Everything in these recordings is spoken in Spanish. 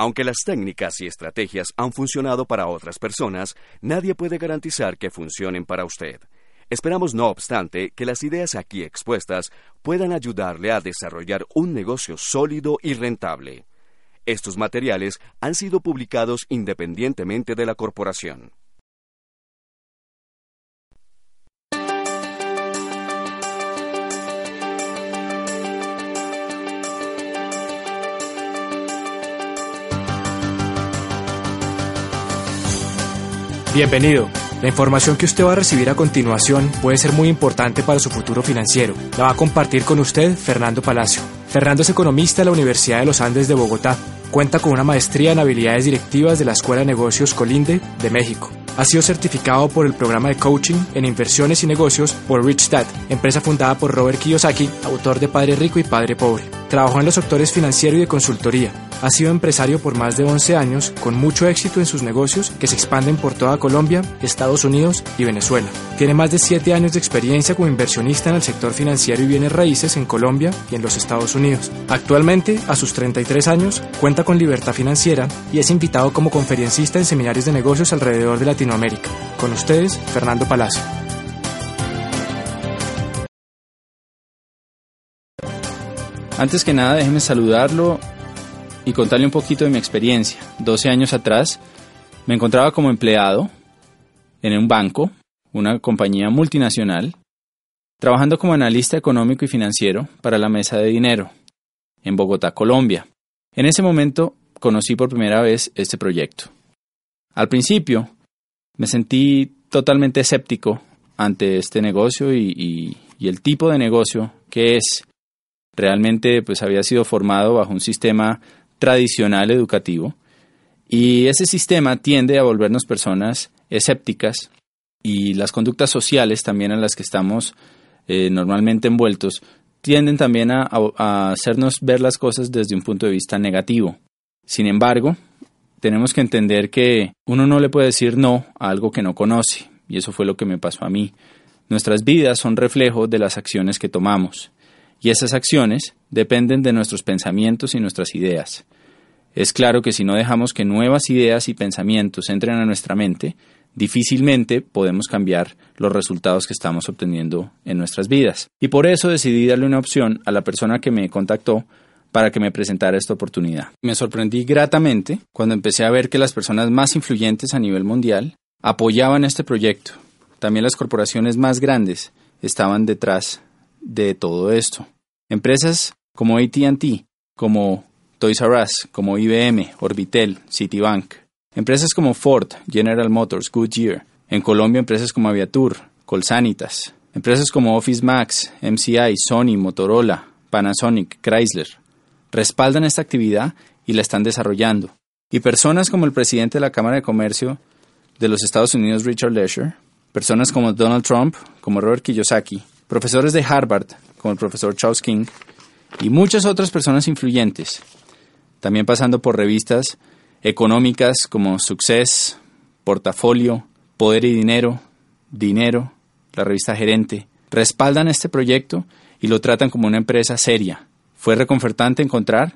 Aunque las técnicas y estrategias han funcionado para otras personas, nadie puede garantizar que funcionen para usted. Esperamos, no obstante, que las ideas aquí expuestas puedan ayudarle a desarrollar un negocio sólido y rentable. Estos materiales han sido publicados independientemente de la corporación. Bienvenido. La información que usted va a recibir a continuación puede ser muy importante para su futuro financiero. La va a compartir con usted Fernando Palacio. Fernando es economista de la Universidad de los Andes de Bogotá. Cuenta con una maestría en habilidades directivas de la Escuela de Negocios Colinde de México. Ha sido certificado por el programa de coaching en inversiones y negocios por Rich Dad, empresa fundada por Robert Kiyosaki, autor de Padre Rico y Padre Pobre. Trabajó en los sectores financiero y de consultoría. Ha sido empresario por más de 11 años, con mucho éxito en sus negocios que se expanden por toda Colombia, Estados Unidos y Venezuela. Tiene más de 7 años de experiencia como inversionista en el sector financiero y bienes raíces en Colombia y en los Estados Unidos. Actualmente, a sus 33 años, cuenta con libertad financiera y es invitado como conferencista en seminarios de negocios alrededor de Latinoamérica. Con ustedes, Fernando Palacio. Antes que nada, déjeme saludarlo y contarle un poquito de mi experiencia. 12 años atrás me encontraba como empleado en un banco, una compañía multinacional, trabajando como analista económico y financiero para la mesa de dinero en Bogotá, Colombia. En ese momento conocí por primera vez este proyecto. Al principio me sentí totalmente escéptico ante este negocio y, el tipo de negocio que es realmente pues había sido formado bajo un sistema tradicional educativo y ese sistema tiende a volvernos personas escépticas y las conductas sociales también en las que estamos eh, normalmente envueltos tienden también a hacernos ver las cosas desde un punto de vista negativo. Sin embargo, tenemos que entender que uno no le puede decir no a algo que no conoce, y eso fue lo que me pasó a mí. Nuestras vidas son reflejo de las acciones que tomamos y esas acciones dependen de nuestros pensamientos y nuestras ideas. Es claro que si no dejamos que nuevas ideas y pensamientos entren a nuestra mente, difícilmente podemos cambiar los resultados que estamos obteniendo en nuestras vidas. Y por eso decidí darle una opción a la persona que me contactó para que me presentara esta oportunidad. Me sorprendí gratamente cuando empecé a ver que las personas más influyentes a nivel mundial apoyaban este proyecto. También las corporaciones más grandes estaban detrás de todo esto. Empresas como ATT, como Toys R Us, como IBM, Orbitel, Citibank. Empresas como Ford, General Motors, Goodyear. En Colombia, empresas como Aviatur, Colsanitas. Empresas como Office Max, MCI, Sony, Motorola, Panasonic, Chrysler. Respaldan esta actividad y la están desarrollando. Y personas como el presidente de la Cámara de Comercio de los Estados Unidos, Richard Lesher, personas como Donald Trump, como Robert Kiyosaki, profesores de Harvard, como el profesor Charles King, y muchas otras personas influyentes, también pasando por revistas económicas como Success, Portafolio, Poder y Dinero, Dinero, la revista Gerente, respaldan este proyecto y lo tratan como una empresa seria. Fue reconfortante encontrar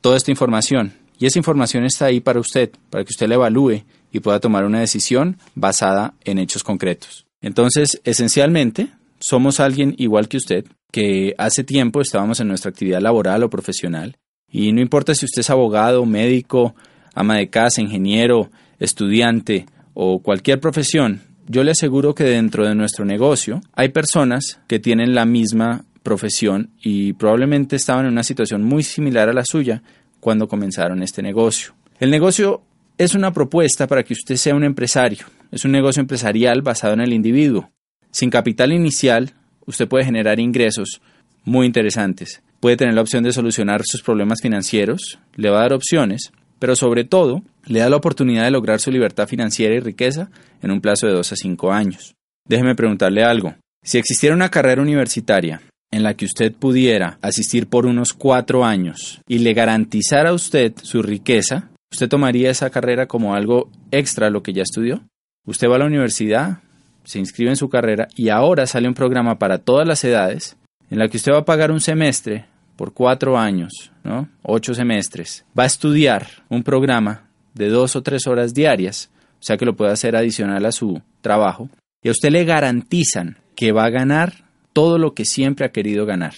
toda esta información y esa información está ahí para usted, para que usted la evalúe y pueda tomar una decisión basada en hechos concretos. Entonces, esencialmente, somos alguien igual que usted, que hace tiempo estábamos en nuestra actividad laboral o profesional, y no importa si usted es abogado, médico, ama de casa, ingeniero, estudiante o cualquier profesión, yo le aseguro que dentro de nuestro negocio hay personas que tienen la misma profesión y probablemente estaban en una situación muy similar a la suya cuando comenzaron este negocio. El negocio es una propuesta para que usted sea un empresario, es un negocio empresarial basado en el individuo. Sin capital inicial, usted puede generar ingresos muy interesantes. Puede tener la opción de solucionar sus problemas financieros, le va a dar opciones, pero sobre todo le da la oportunidad de lograr su libertad financiera y riqueza en un plazo de 2 a 5 años. Déjeme preguntarle algo. Si existiera una carrera universitaria en la que usted pudiera asistir por unos 4 años y le garantizara a usted su riqueza, ¿usted tomaría esa carrera como algo extra a lo que ya estudió? Usted va a la universidad, se inscribe en su carrera y ahora sale un programa para todas las edades en la que usted va a pagar un semestre por cuatro años, ¿no? ocho semestres, va a estudiar un programa de dos o tres horas diarias, o sea que lo puede hacer adicional a su trabajo, y a usted le garantizan que va a ganar todo lo que siempre ha querido ganar.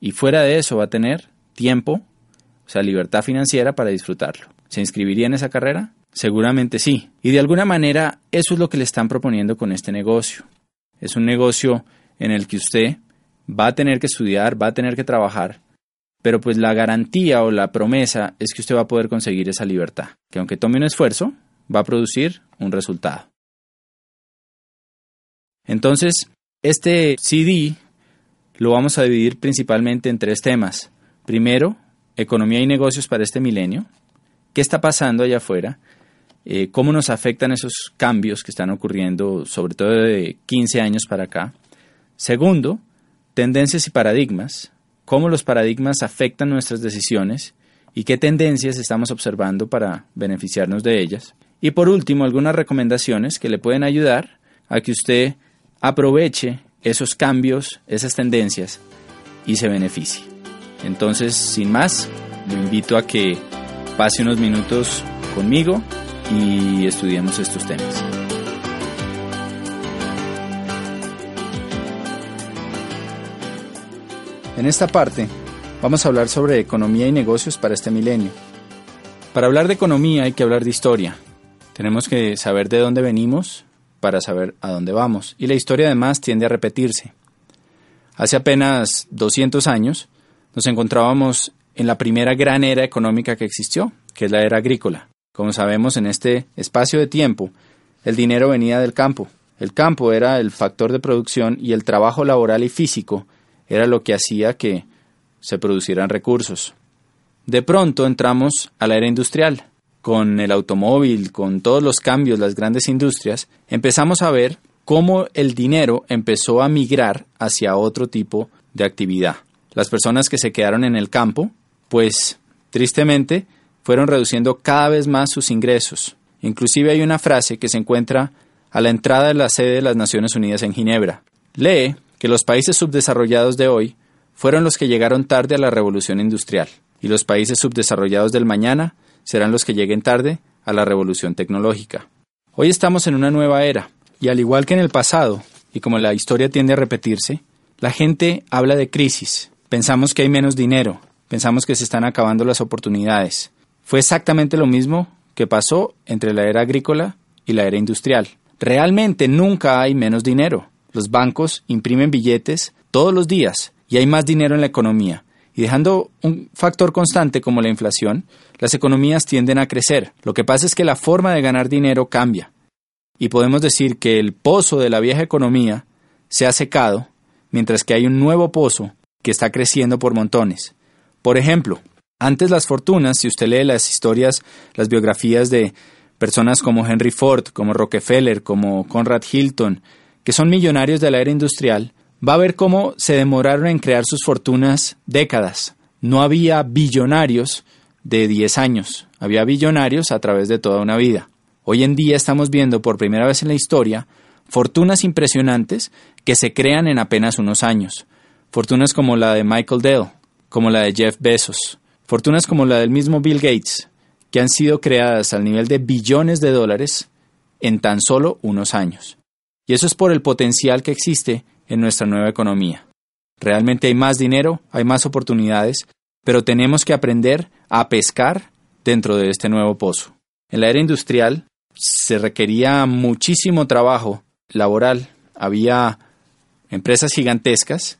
Y fuera de eso va a tener tiempo, o sea, libertad financiera para disfrutarlo. ¿Se inscribiría en esa carrera? Seguramente sí. Y de alguna manera eso es lo que le están proponiendo con este negocio. Es un negocio en el que usted va a tener que estudiar, va a tener que trabajar, pero pues la garantía o la promesa es que usted va a poder conseguir esa libertad, que aunque tome un esfuerzo, va a producir un resultado. Entonces, este CD lo vamos a dividir principalmente en tres temas. Primero, economía y negocios para este milenio. ¿Qué está pasando allá afuera? Eh, ¿Cómo nos afectan esos cambios que están ocurriendo, sobre todo de 15 años para acá? Segundo, tendencias y paradigmas. ¿Cómo los paradigmas afectan nuestras decisiones? ¿Y qué tendencias estamos observando para beneficiarnos de ellas? Y por último, algunas recomendaciones que le pueden ayudar a que usted aproveche esos cambios, esas tendencias y se beneficie. Entonces, sin más, lo invito a que pase unos minutos conmigo y estudiemos estos temas. En esta parte vamos a hablar sobre economía y negocios para este milenio. Para hablar de economía hay que hablar de historia. Tenemos que saber de dónde venimos para saber a dónde vamos. Y la historia además tiende a repetirse. Hace apenas 200 años nos encontrábamos en la primera gran era económica que existió, que es la era agrícola. Como sabemos, en este espacio de tiempo, el dinero venía del campo. El campo era el factor de producción y el trabajo laboral y físico era lo que hacía que se producieran recursos. De pronto entramos a la era industrial. Con el automóvil, con todos los cambios, las grandes industrias, empezamos a ver cómo el dinero empezó a migrar hacia otro tipo de actividad. Las personas que se quedaron en el campo, pues tristemente, fueron reduciendo cada vez más sus ingresos. Inclusive hay una frase que se encuentra a la entrada de la sede de las Naciones Unidas en Ginebra. Lee que los países subdesarrollados de hoy fueron los que llegaron tarde a la revolución industrial, y los países subdesarrollados del mañana serán los que lleguen tarde a la revolución tecnológica. Hoy estamos en una nueva era, y al igual que en el pasado, y como la historia tiende a repetirse, la gente habla de crisis. Pensamos que hay menos dinero, pensamos que se están acabando las oportunidades. Fue exactamente lo mismo que pasó entre la era agrícola y la era industrial. Realmente nunca hay menos dinero. Los bancos imprimen billetes todos los días y hay más dinero en la economía. Y dejando un factor constante como la inflación, las economías tienden a crecer. Lo que pasa es que la forma de ganar dinero cambia. Y podemos decir que el pozo de la vieja economía se ha secado, mientras que hay un nuevo pozo que está creciendo por montones. Por ejemplo, antes las fortunas, si usted lee las historias, las biografías de personas como Henry Ford, como Rockefeller, como Conrad Hilton, que son millonarios de la era industrial, va a ver cómo se demoraron en crear sus fortunas décadas. No había billonarios de 10 años, había billonarios a través de toda una vida. Hoy en día estamos viendo por primera vez en la historia fortunas impresionantes que se crean en apenas unos años. Fortunas como la de Michael Dell, como la de Jeff Bezos, fortunas como la del mismo Bill Gates, que han sido creadas al nivel de billones de dólares en tan solo unos años. Y eso es por el potencial que existe en nuestra nueva economía. Realmente hay más dinero, hay más oportunidades, pero tenemos que aprender a pescar dentro de este nuevo pozo. En la era industrial se requería muchísimo trabajo laboral, había empresas gigantescas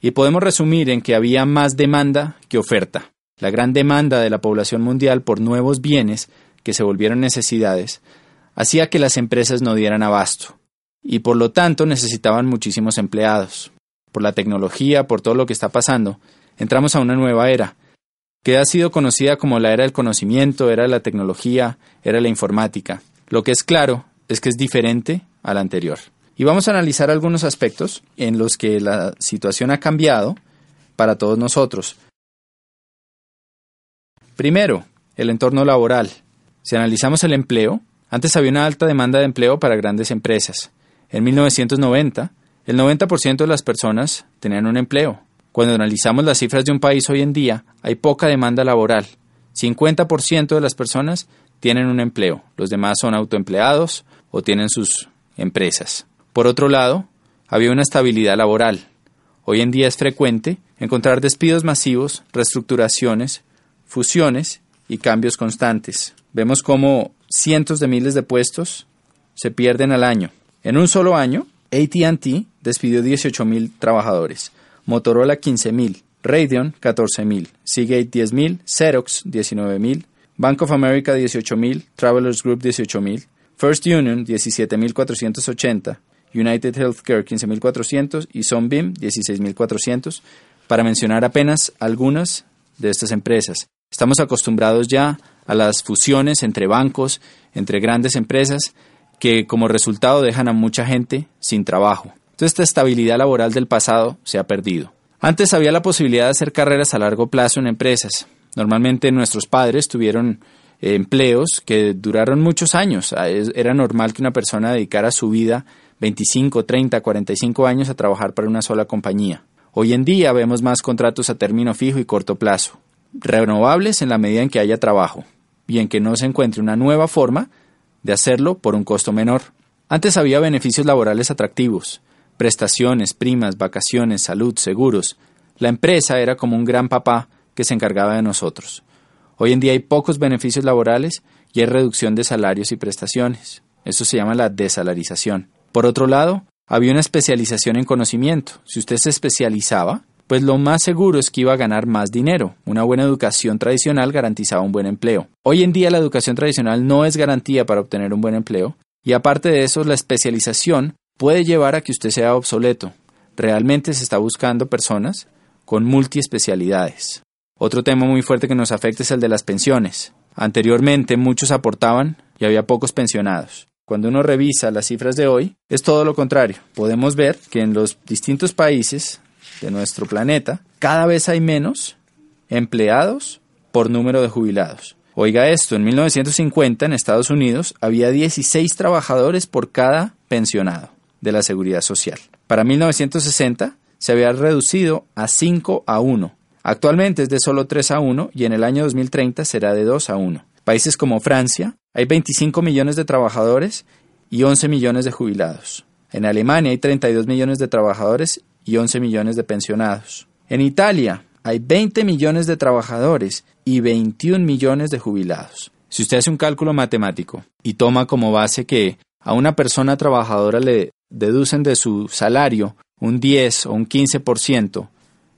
y podemos resumir en que había más demanda que oferta. La gran demanda de la población mundial por nuevos bienes que se volvieron necesidades hacía que las empresas no dieran abasto y por lo tanto necesitaban muchísimos empleados. Por la tecnología, por todo lo que está pasando, entramos a una nueva era, que ha sido conocida como la era del conocimiento, era la tecnología, era la informática. Lo que es claro es que es diferente a la anterior. Y vamos a analizar algunos aspectos en los que la situación ha cambiado para todos nosotros. Primero, el entorno laboral. Si analizamos el empleo, antes había una alta demanda de empleo para grandes empresas. En 1990, el 90% de las personas tenían un empleo, Cuando analizamos las cifras de un país hoy en día, hay poca demanda laboral. 50% de las personas tienen un empleo, los demás son autoempleados o tienen sus empresas. Por otro lado, había una estabilidad laboral. Hoy en día es frecuente encontrar despidos masivos, reestructuraciones, fusiones y cambios constantes. Vemos cómo cientos de miles de puestos se pierden al año. En un solo año, ATT despidió 18.000 trabajadores. Motorola 15.000, Radeon 14.000, Seagate 10.000, Xerox 19.000, Bank of America 18.000, Travelers Group 18.000, First Union 17.480, United Healthcare 15.400 y Sunbeam 16.400, para mencionar apenas algunas de estas empresas. Estamos acostumbrados ya a las fusiones entre bancos, entre grandes empresas, que como resultado dejan a mucha gente sin trabajo. Entonces esta estabilidad laboral del pasado se ha perdido. Antes había la posibilidad de hacer carreras a largo plazo en empresas. Normalmente nuestros padres tuvieron eh, empleos que duraron muchos años. Ah, era normal que una persona dedicara su vida 25, 30, 45 años a trabajar para una sola compañía. Hoy en día vemos más contratos a término fijo y corto plazo, renovables en la medida en que haya trabajo y en que no se encuentre una nueva forma de hacerlo por un costo menor. Antes había beneficios laborales atractivos, prestaciones, primas, vacaciones, salud, seguros. La empresa era como un gran papá que se encargaba de nosotros. Hoy en día hay pocos beneficios laborales y hay reducción de salarios y prestaciones. Eso se llama la desalarización. Por otro lado, había una especialización en conocimiento. Si usted se especializaba, pues lo más seguro es que iba a ganar más dinero. Una buena educación tradicional garantizaba un buen empleo. Hoy en día la educación tradicional no es garantía para obtener un buen empleo, y aparte de eso, la especialización puede llevar a que usted sea obsoleto. Realmente se está buscando personas con multiespecialidades. Otro tema muy fuerte que nos afecta es el de las pensiones. Anteriormente muchos aportaban y había pocos pensionados. Cuando uno revisa las cifras de hoy, es todo lo contrario. Podemos ver que en los distintos países de nuestro planeta cada vez hay menos empleados por número de jubilados. Oiga esto, en 1950 en Estados Unidos había 16 trabajadores por cada pensionado de la seguridad social. Para 1960 se había reducido a 5 a 1. Actualmente es de solo 3 a 1 y en el año 2030 será de 2 a 1. Países como Francia hay 25 millones de trabajadores y 11 millones de jubilados. En Alemania hay 32 millones de trabajadores y 11 millones de pensionados. En Italia hay 20 millones de trabajadores y 21 millones de jubilados. Si usted hace un cálculo matemático y toma como base que a una persona trabajadora le deducen de su salario un 10 o un 15%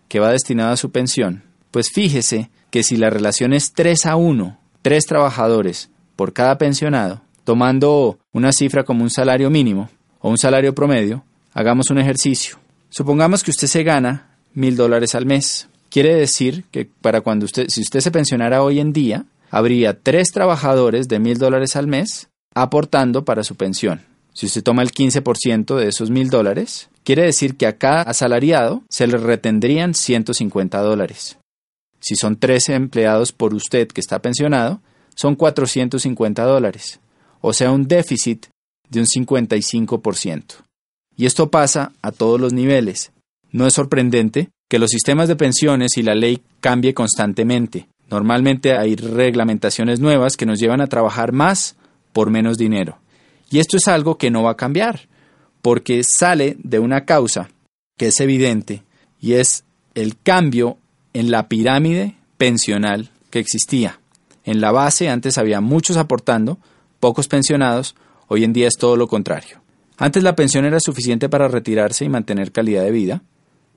que va destinado a su pensión, pues fíjese que si la relación es 3 a 1, 3 trabajadores por cada pensionado, tomando una cifra como un salario mínimo o un salario promedio, hagamos un ejercicio. Supongamos que usted se gana mil dólares al mes. Quiere decir que para cuando usted, si usted se pensionara hoy en día, habría tres trabajadores de mil dólares al mes aportando para su pensión. Si usted toma el 15% de esos mil dólares, quiere decir que a cada asalariado se le retendrían 150 dólares. Si son 13 empleados por usted que está pensionado, son 450 dólares, o sea, un déficit de un 55%. Y esto pasa a todos los niveles. No es sorprendente que los sistemas de pensiones y la ley cambie constantemente. Normalmente hay reglamentaciones nuevas que nos llevan a trabajar más por menos dinero. Y esto es algo que no va a cambiar, porque sale de una causa que es evidente y es el cambio en la pirámide pensional que existía. En la base antes había muchos aportando, pocos pensionados, hoy en día es todo lo contrario. Antes la pensión era suficiente para retirarse y mantener calidad de vida.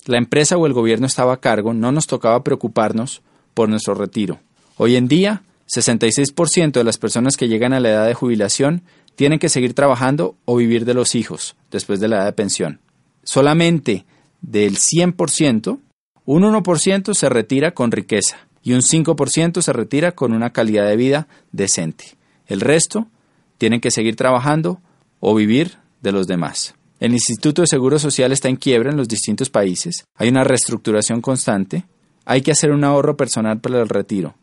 La empresa o el gobierno estaba a cargo, no nos tocaba preocuparnos por nuestro retiro. Hoy en día, 66% de las personas que llegan a la edad de jubilación tienen que seguir trabajando o vivir de los hijos después de la edad de pensión. Solamente del 100%, un 1% se retira con riqueza y un 5% se retira con una calidad de vida decente. El resto tienen que seguir trabajando o vivir de los demás. El Instituto de Seguro Social está en quiebra en los distintos países, hay una reestructuración constante, hay que hacer un ahorro personal para el retiro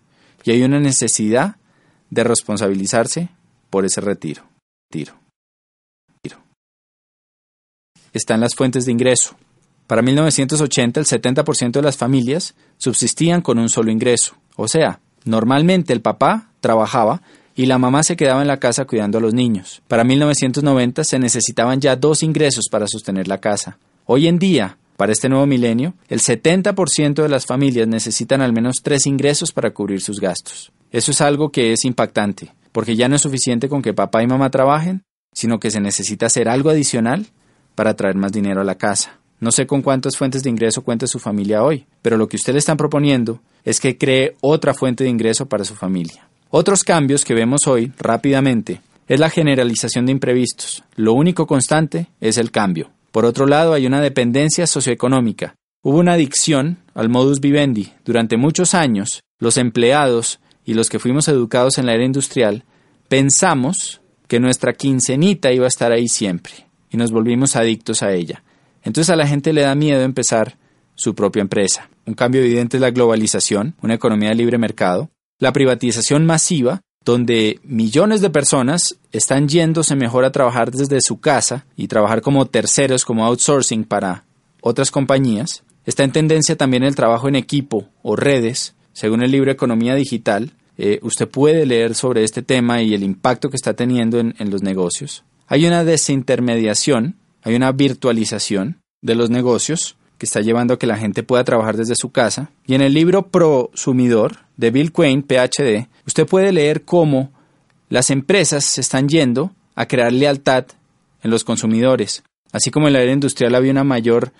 y hay una necesidad de responsabilizarse por ese retiro tiro. Tiro. Están las fuentes de ingreso. Para 1980 el 70% de las familias subsistían con un solo ingreso. O sea, normalmente el papá trabajaba y la mamá se quedaba en la casa cuidando a los niños. Para 1990 se necesitaban ya dos ingresos para sostener la casa. Hoy en día, para este nuevo milenio, el 70% de las familias necesitan al menos tres ingresos para cubrir sus gastos. Eso es algo que es impactante, porque ya no es suficiente con que papá y mamá trabajen, sino que se necesita hacer algo adicional para traer más dinero a la casa. No sé con cuántas fuentes de ingreso cuenta su familia hoy, pero lo que usted le están proponiendo es que cree otra fuente de ingreso para su familia. Otros cambios que vemos hoy rápidamente es la generalización de imprevistos. Lo único constante es el cambio. Por otro lado, hay una dependencia socioeconómica. Hubo una adicción al modus vivendi. Durante muchos años, los empleados y los que fuimos educados en la era industrial pensamos que nuestra quincenita iba a estar ahí siempre y nos volvimos adictos a ella. Entonces a la gente le da miedo empezar su propia empresa. Un cambio evidente es la globalización, una economía de libre mercado, la privatización masiva, donde millones de personas están yéndose mejor a trabajar desde su casa y trabajar como terceros, como outsourcing para otras compañías. Está en tendencia también el trabajo en equipo o redes, según el libro Economía Digital. Eh, usted puede leer sobre este tema y el impacto que está teniendo en los negocios. Hay una desintermediación hay una virtualización de los negocios que está llevando a que la gente pueda trabajar desde su casa. Y en el libro Prosumidor de Bill Quain, PhD, usted puede leer cómo las empresas se están yendo a crear lealtad en los consumidores. Así como en la era industrial había una mayor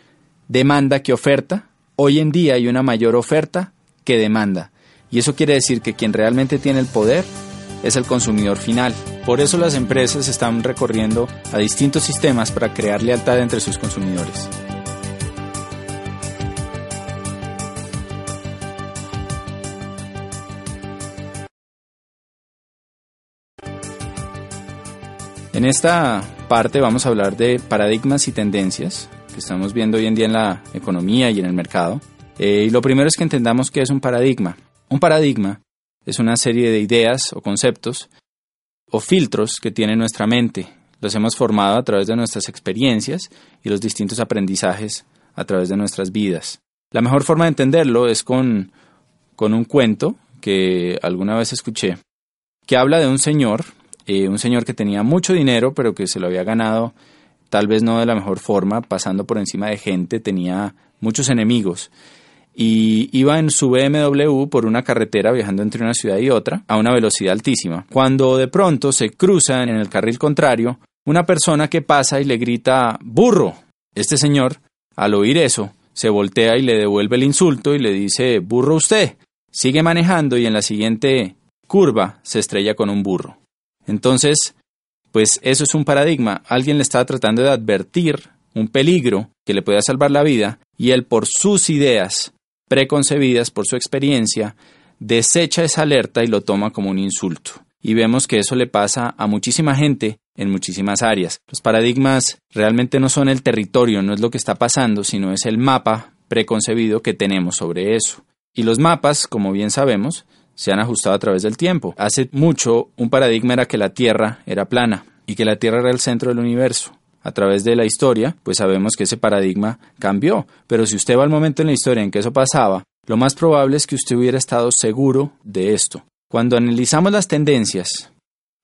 demanda que oferta, hoy en día hay una mayor oferta que demanda. Y eso quiere decir que quien realmente tiene el poder es el consumidor final. Por eso las empresas están recorriendo a distintos sistemas para crear lealtad entre sus consumidores. En esta parte vamos a hablar de paradigmas y tendencias que estamos viendo hoy en día en la economía y en el mercado. Eh, y lo primero es que entendamos qué es un paradigma. Un paradigma es una serie de ideas o conceptos o filtros que tiene nuestra mente. Los hemos formado a través de nuestras experiencias y los distintos aprendizajes a través de nuestras vidas. La mejor forma de entenderlo es con, con un cuento que alguna vez escuché, que habla de un señor, eh, un señor que tenía mucho dinero, pero que se lo había ganado tal vez no de la mejor forma, pasando por encima de gente, tenía muchos enemigos y iba en su BMW por una carretera viajando entre una ciudad y otra a una velocidad altísima. Cuando de pronto se cruza en el carril contrario una persona que pasa y le grita burro. Este señor, al oír eso, se voltea y le devuelve el insulto y le dice burro usted. Sigue manejando y en la siguiente curva se estrella con un burro. Entonces, pues eso es un paradigma. Alguien le está tratando de advertir un peligro que le pueda salvar la vida y él por sus ideas preconcebidas por su experiencia, desecha esa alerta y lo toma como un insulto. Y vemos que eso le pasa a muchísima gente en muchísimas áreas. Los paradigmas realmente no son el territorio, no es lo que está pasando, sino es el mapa preconcebido que tenemos sobre eso. Y los mapas, como bien sabemos, se han ajustado a través del tiempo. Hace mucho un paradigma era que la Tierra era plana y que la Tierra era el centro del universo a través de la historia, pues sabemos que ese paradigma cambió. Pero si usted va al momento en la historia en que eso pasaba, lo más probable es que usted hubiera estado seguro de esto. Cuando analizamos las tendencias,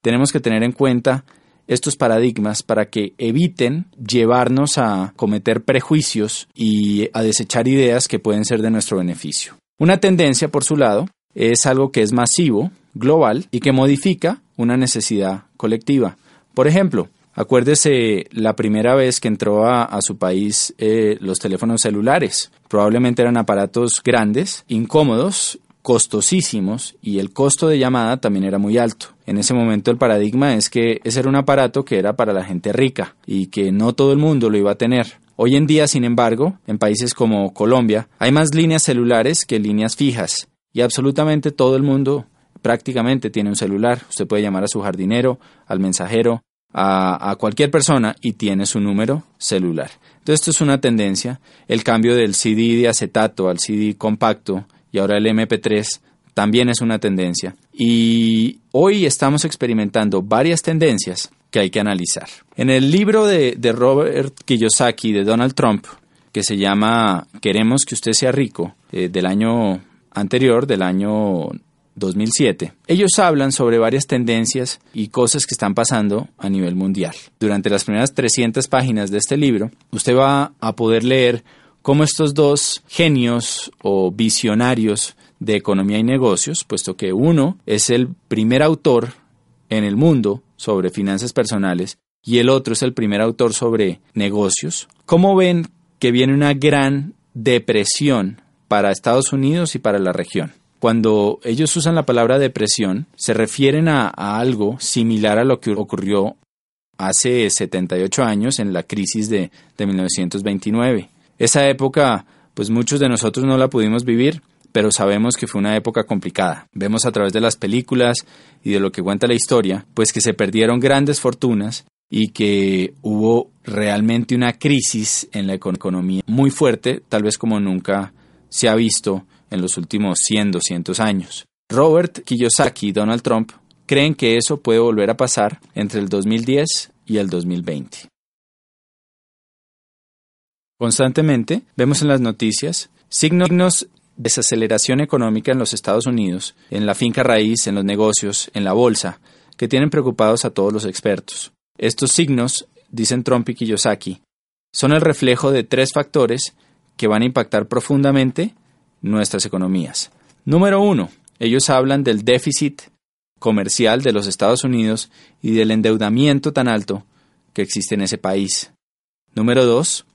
tenemos que tener en cuenta estos paradigmas para que eviten llevarnos a cometer prejuicios y a desechar ideas que pueden ser de nuestro beneficio. Una tendencia, por su lado, es algo que es masivo, global y que modifica una necesidad colectiva. Por ejemplo, Acuérdese la primera vez que entró a, su país eh, los teléfonos celulares. Probablemente eran aparatos grandes, incómodos, costosísimos y el costo de llamada también era muy alto. En ese momento el paradigma es que ese era un aparato que era para la gente rica y que no todo el mundo lo iba a tener. Hoy en día, sin embargo, en países como Colombia, hay más líneas celulares que líneas fijas y absolutamente todo el mundo prácticamente tiene un celular. Usted puede llamar a su jardinero, al mensajero, a, cualquier persona y tiene su número celular. Entonces esto es una tendencia. El cambio del CD de acetato al CD compacto y ahora el MP3 también es una tendencia. Y hoy estamos experimentando varias tendencias que hay que analizar. En el libro de, Robert Kiyosaki de Donald Trump, que se llama Queremos que usted sea rico, eh, del año anterior, del año 2007. Ellos hablan sobre varias tendencias y cosas que están pasando a nivel mundial. Durante las primeras 300 páginas de este libro, usted va a poder leer cómo estos dos genios o visionarios de economía y negocios, puesto que uno es el primer autor en el mundo sobre finanzas personales y el otro es el primer autor sobre negocios, ¿cómo ven que viene una gran depresión para Estados Unidos y para la región? Cuando ellos usan la palabra depresión, se refieren a, algo similar a lo que ocurrió hace 78 años en la crisis de, de 1929. Esa época, pues muchos de nosotros no la pudimos vivir, pero sabemos que fue una época complicada. Vemos a través de las películas y de lo que cuenta la historia, pues que se perdieron grandes fortunas y que hubo realmente una crisis en la economía muy fuerte, tal vez como nunca se ha visto en los últimos 100, 200 años. Robert Kiyosaki y Donald Trump creen que eso puede volver a pasar entre el 2010 y el 2020. Constantemente vemos en las noticias signos desaceleración económica en los Estados Unidos, en la finca raíz, en los negocios, en la bolsa, que tienen preocupados a todos los expertos. Estos signos, dicen Trump y Kiyosaki, son el reflejo de tres factores que van a impactar profundamente nuestras economías. Número uno, ellos hablan del déficit comercial de los Estados Unidos y del endeudamiento tan alto que existe en ese país. Número dos,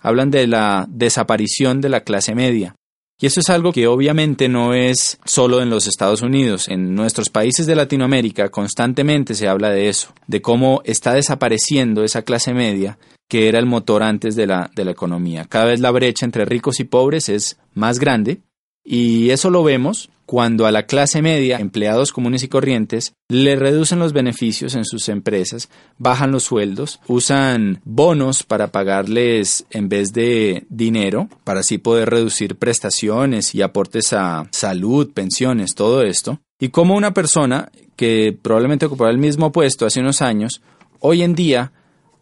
hablan de la desaparición de la clase media, y eso es algo que obviamente no es solo en los Estados Unidos. En nuestros países de Latinoamérica constantemente se habla de eso, de cómo está desapareciendo esa clase media que era el motor antes de la, de la economía. Cada vez la brecha entre ricos y pobres es más grande y eso lo vemos cuando a la clase media, empleados comunes y corrientes, le reducen los beneficios en sus empresas, bajan los sueldos, usan bonos para pagarles en vez de dinero, para así poder reducir prestaciones y aportes a salud, pensiones, todo esto. Y como una persona que probablemente ocupaba el mismo puesto hace unos años, hoy en día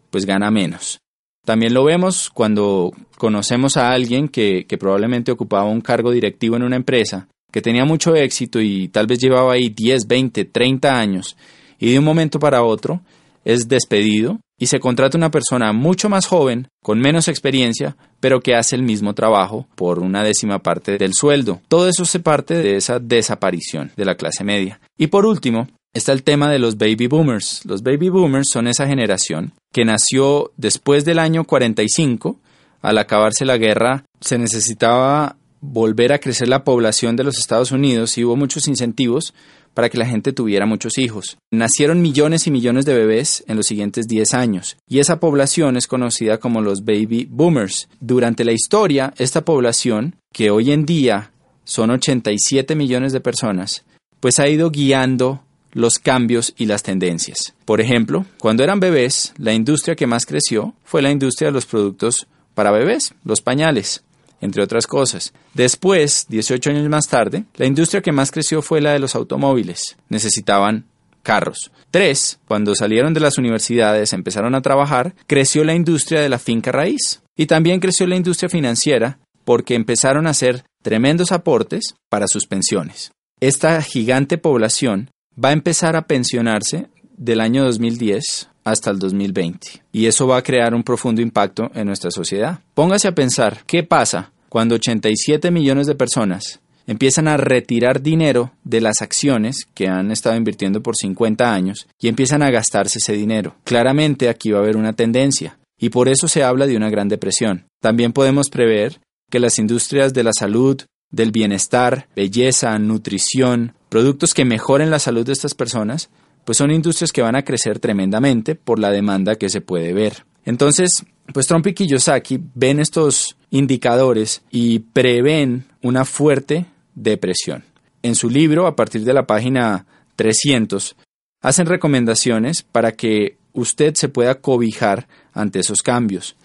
pues gana menos. También lo vemos cuando conocemos a alguien que, probablemente ocupaba un cargo directivo en una empresa, que tenía mucho éxito y tal vez llevaba ahí 10, 20, 30 años, y de un momento para otro es despedido y se contrata una persona mucho más joven, con menos experiencia, pero que hace el mismo trabajo por una décima parte del sueldo. Todo eso se parte de esa desaparición de la clase media. Y por último, está el tema de los baby boomers. Los baby boomers son esa generación que nació después del año 45. Al acabarse la guerra, se necesitaba volver a crecer la población de los Estados Unidos y hubo muchos incentivos para que la gente tuviera muchos hijos. Nacieron millones y millones de bebés en los siguientes 10 años, y esa población es conocida como los baby boomers. Durante la historia, esta población, que hoy en día son 87 millones de personas, pues ha ido guiando los cambios y las tendencias. Por ejemplo, cuando eran bebés, la industria que más creció fue la industria de los productos para bebés, los pañales, entre otras cosas. Después, 18 años más tarde, la industria que más creció fue la de los automóviles. Necesitaban carros. Tres, cuando salieron de las universidades, empezaron a trabajar, creció la industria de la finca raíz. Y también creció la industria financiera porque empezaron a hacer tremendos aportes para sus pensiones. Esta gigante población va a empezar a pensionarse del año 2010 hasta el 2020 y eso va a crear un profundo impacto en nuestra sociedad. Póngase a pensar qué pasa cuando 87 millones de personas empiezan a retirar dinero de las acciones que han estado invirtiendo por 50 años y empiezan a gastarse ese dinero. Claramente aquí va a haber una tendencia y por eso se habla de una gran depresión. También podemos prever que las industrias de la salud, del bienestar, belleza, nutrición, productos que mejoren la salud de estas personas, pues son industrias que van a crecer tremendamente por la demanda que se puede ver. Entonces, pues Trump y Kiyosaki ven estos indicadores y prevén una fuerte depresión. En su libro, a partir de la página 300, hacen recomendaciones para que usted se pueda cobijar ante esos cambios.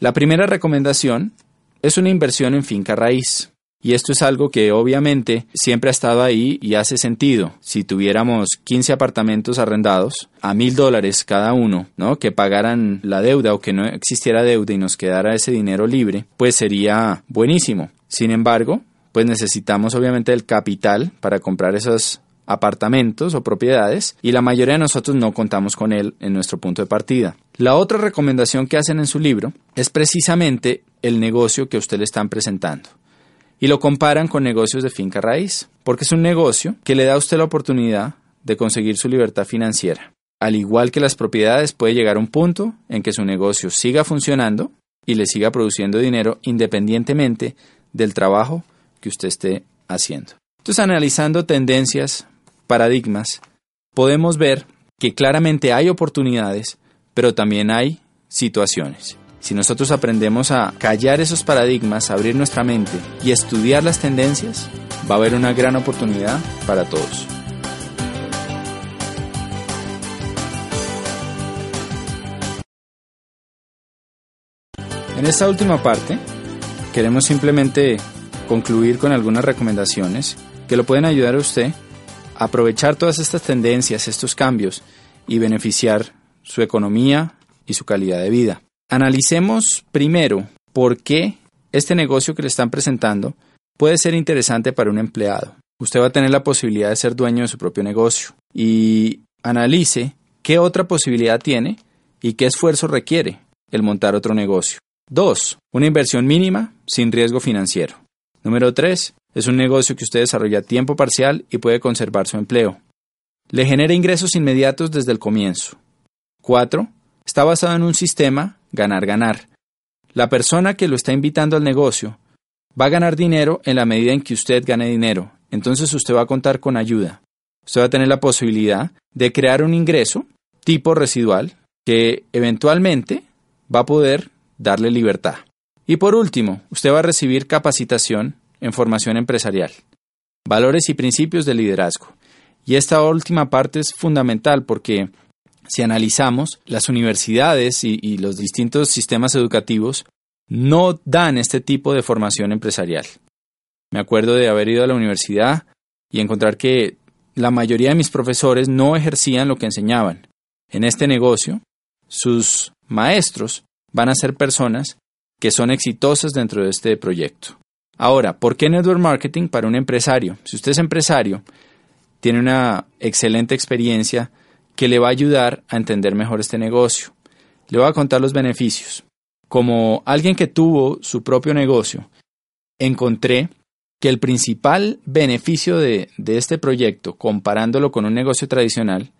La primera recomendación es una inversión en finca raíz. Y esto es algo que obviamente siempre ha estado ahí y hace sentido. Si tuviéramos 15 apartamentos arrendados a mil dólares cada uno, ¿no? Que pagaran la deuda o que no existiera deuda y nos quedara ese dinero libre, pues sería buenísimo. Sin embargo, pues necesitamos obviamente el capital para comprar esos apartamentos o propiedades y la mayoría de nosotros no contamos con él en nuestro punto de partida. La otra recomendación que hacen en su libro es precisamente el negocio que usted le están presentando y lo comparan con negocios de finca raíz, porque es un negocio que le da a usted la oportunidad de conseguir su libertad financiera. Al igual que las propiedades, puede llegar a un punto en que su negocio siga funcionando y le siga produciendo dinero independientemente del trabajo que usted esté haciendo. Entonces, analizando tendencias, paradigmas, podemos ver que claramente hay oportunidades, pero también hay situaciones. Si nosotros aprendemos a callar esos paradigmas, abrir nuestra mente y estudiar las tendencias, va a haber una gran oportunidad para todos. En esta última parte, queremos simplemente concluir con algunas recomendaciones que lo pueden ayudar a usted a aprovechar todas estas tendencias, estos cambios y beneficiar su economía y su calidad de vida. Analicemos primero por qué este negocio que le están presentando puede ser interesante para un empleado. Usted va a tener la posibilidad de ser dueño de su propio negocio y analice qué otra posibilidad tiene y qué esfuerzo requiere el montar otro negocio. 2. Una inversión mínima sin riesgo financiero. Número 3. Es un negocio que usted desarrolla a tiempo parcial y puede conservar su empleo. Le genera ingresos inmediatos desde el comienzo. 4. Está basado en un sistema ganar-ganar. La persona que lo está invitando al negocio va a ganar dinero en la medida en que usted gane dinero. Entonces usted va a contar con ayuda. Usted va a tener la posibilidad de crear un ingreso tipo residual que eventualmente va a poder darle libertad. Y por último, usted va a recibir capacitación en formación empresarial, valores y principios de liderazgo. Y esta última parte es fundamental porque si analizamos, las universidades y, los distintos sistemas educativos no dan este tipo de formación empresarial. Me acuerdo de haber ido a la universidad y encontrar que la mayoría de mis profesores no ejercían lo que enseñaban. En este negocio, sus maestros van a ser personas que son exitosas dentro de este proyecto. Ahora, ¿por qué network marketing para un empresario? Si usted es empresario, tiene una excelente experiencia que le va a ayudar a entender mejor este negocio. Le voy a contar los beneficios. Como alguien que tuvo su propio negocio, encontré que el principal beneficio de, de, este proyecto, comparándolo con un negocio tradicional,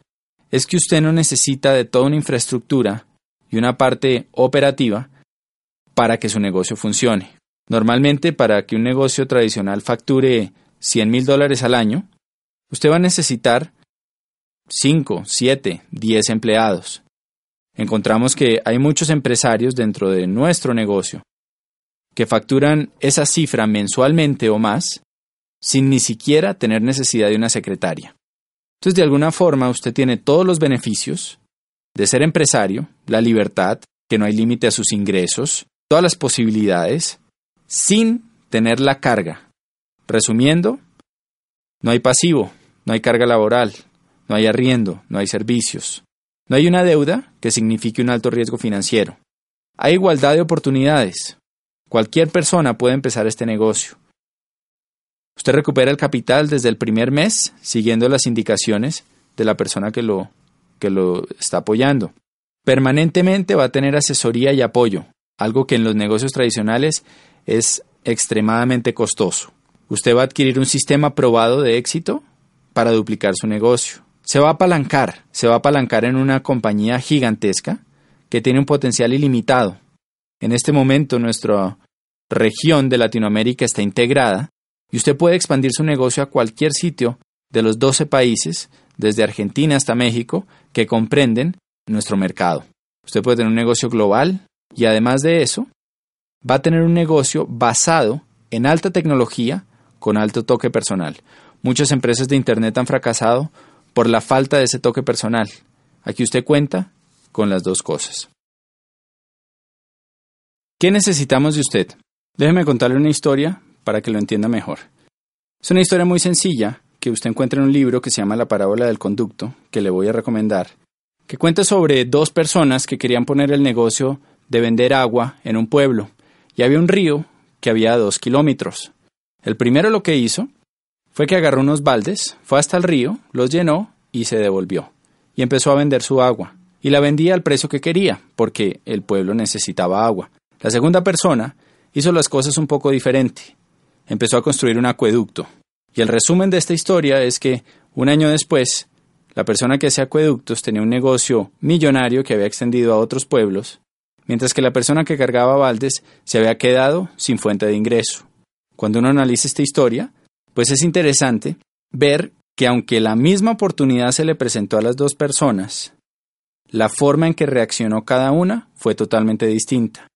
es que usted no necesita de toda una infraestructura y una parte operativa para que su negocio funcione. Normalmente, para que un negocio tradicional facture 100 mil dólares al año, usted va a necesitar 5, 7, 10 empleados. Encontramos que hay muchos empresarios dentro de nuestro negocio que facturan esa cifra mensualmente o más sin ni siquiera tener necesidad de una secretaria. Entonces, de alguna forma, usted tiene todos los beneficios de ser empresario, la libertad, que no hay límite a sus ingresos, todas las posibilidades, sin tener la carga. Resumiendo, no hay pasivo, no hay carga laboral, no hay arriendo, no hay servicios. No hay una deuda que signifique un alto riesgo financiero. Hay igualdad de oportunidades. Cualquier persona puede empezar este negocio. Usted recupera el capital desde el primer mes siguiendo las indicaciones de la persona que lo, que lo está apoyando. Permanentemente va a tener asesoría y apoyo, algo que en los negocios tradicionales es extremadamente costoso. Usted va a adquirir un sistema probado de éxito para duplicar su negocio se va a apalancar, se va a apalancar en una compañía gigantesca que tiene un potencial ilimitado. En este momento nuestra región de Latinoamérica está integrada y usted puede expandir su negocio a cualquier sitio de los 12 países, desde Argentina hasta México, que comprenden nuestro mercado. Usted puede tener un negocio global y además de eso, va a tener un negocio basado en alta tecnología con alto toque personal. Muchas empresas de Internet han fracasado por la falta de ese toque personal. Aquí usted cuenta con las dos cosas. ¿Qué necesitamos de usted? Déjeme contarle una historia para que lo entienda mejor. Es una historia muy sencilla que usted encuentra en un libro que se llama La parábola del conducto, que le voy a recomendar, que cuenta sobre dos personas que querían poner el negocio de vender agua en un pueblo, y había un río que había dos kilómetros. El primero lo que hizo fue que agarró unos baldes, fue hasta el río, los llenó y se devolvió, y empezó a vender su agua, y la vendía al precio que quería, porque el pueblo necesitaba agua. La segunda persona hizo las cosas un poco diferente. Empezó a construir un acueducto. Y el resumen de esta historia es que, un año después, la persona que hacía acueductos tenía un negocio millonario que había extendido a otros pueblos, mientras que la persona que cargaba baldes se había quedado sin fuente de ingreso. Cuando uno analiza esta historia, pues es interesante ver que aunque la misma oportunidad se le presentó a las dos personas, la forma en que reaccionó cada una fue totalmente distinta.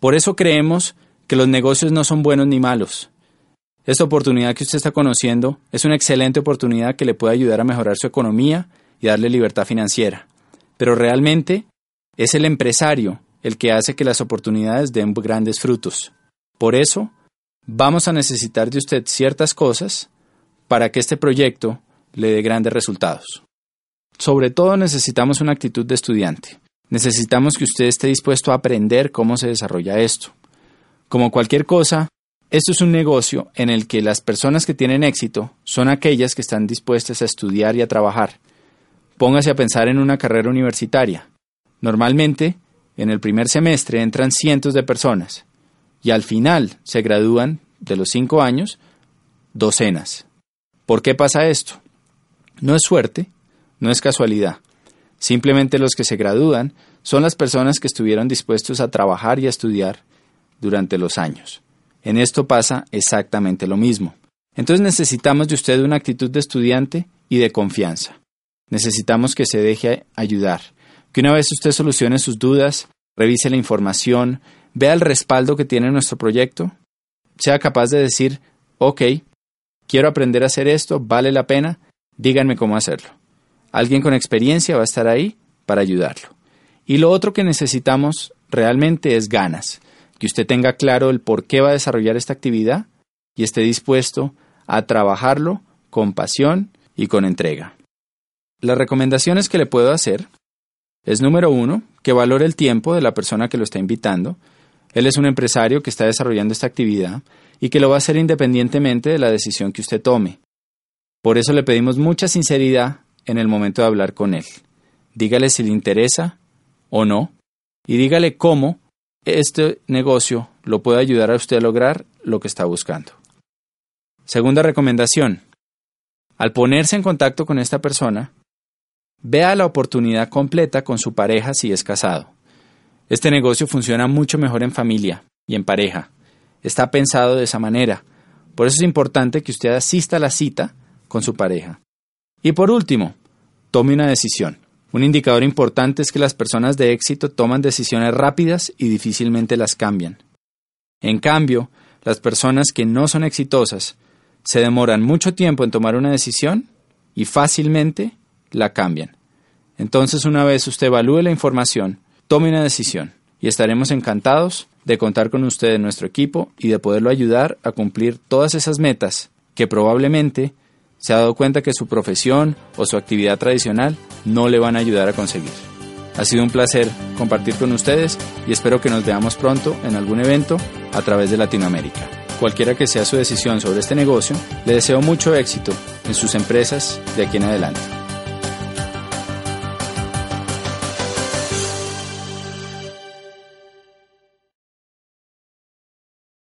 Por eso creemos que los negocios no son buenos ni malos. Esta oportunidad que usted está conociendo es una excelente oportunidad que le puede ayudar a mejorar su economía y darle libertad financiera. Pero realmente es el empresario el que hace que las oportunidades den grandes frutos. Por eso, vamos a necesitar de usted ciertas cosas para que este proyecto le dé grandes resultados. Sobre todo necesitamos una actitud de estudiante. Necesitamos que usted esté dispuesto a aprender cómo se desarrolla esto. Como cualquier cosa, esto es un negocio en el que las personas que tienen éxito son aquellas que están dispuestas a estudiar y a trabajar. Póngase a pensar en una carrera universitaria. Normalmente, en el primer semestre entran cientos de personas y al final se gradúan de los cinco años docenas. ¿Por qué pasa esto? No es suerte, no es casualidad. Simplemente los que se gradúan son las personas que estuvieron dispuestos a trabajar y a estudiar durante los años. En esto pasa exactamente lo mismo. Entonces necesitamos de usted una actitud de estudiante y de confianza. Necesitamos que se deje ayudar, que una vez usted solucione sus dudas, revise la información, vea el respaldo que tiene nuestro proyecto, sea capaz de decir, ok, quiero aprender a hacer esto, vale la pena, díganme cómo hacerlo. Alguien con experiencia va a estar ahí para ayudarlo. Y lo otro que necesitamos realmente es ganas, que usted tenga claro el por qué va a desarrollar esta actividad y esté dispuesto a trabajarlo con pasión y con entrega. Las recomendaciones que le puedo hacer es número uno, que valore el tiempo de la persona que lo está invitando. Él es un empresario que está desarrollando esta actividad y que lo va a hacer independientemente de la decisión que usted tome. Por eso le pedimos mucha sinceridad en el momento de hablar con él. Dígale si le interesa o no y dígale cómo este negocio lo puede ayudar a usted a lograr lo que está buscando. Segunda recomendación. Al ponerse en contacto con esta persona, vea la oportunidad completa con su pareja si es casado. Este negocio funciona mucho mejor en familia y en pareja. Está pensado de esa manera. Por eso es importante que usted asista a la cita con su pareja. Y por último, tome una decisión. Un indicador importante es que las personas de éxito toman decisiones rápidas y difícilmente las cambian. En cambio, las personas que no son exitosas se demoran mucho tiempo en tomar una decisión y fácilmente la cambian. Entonces, una vez usted evalúe la información, tome una decisión y estaremos encantados de contar con usted en nuestro equipo y de poderlo ayudar a cumplir todas esas metas que probablemente se ha dado cuenta que su profesión o su actividad tradicional no le van a ayudar a conseguir. Ha sido un placer compartir con ustedes y espero que nos veamos pronto en algún evento a través de Latinoamérica. Cualquiera que sea su decisión sobre este negocio, le deseo mucho éxito en sus empresas de aquí en adelante.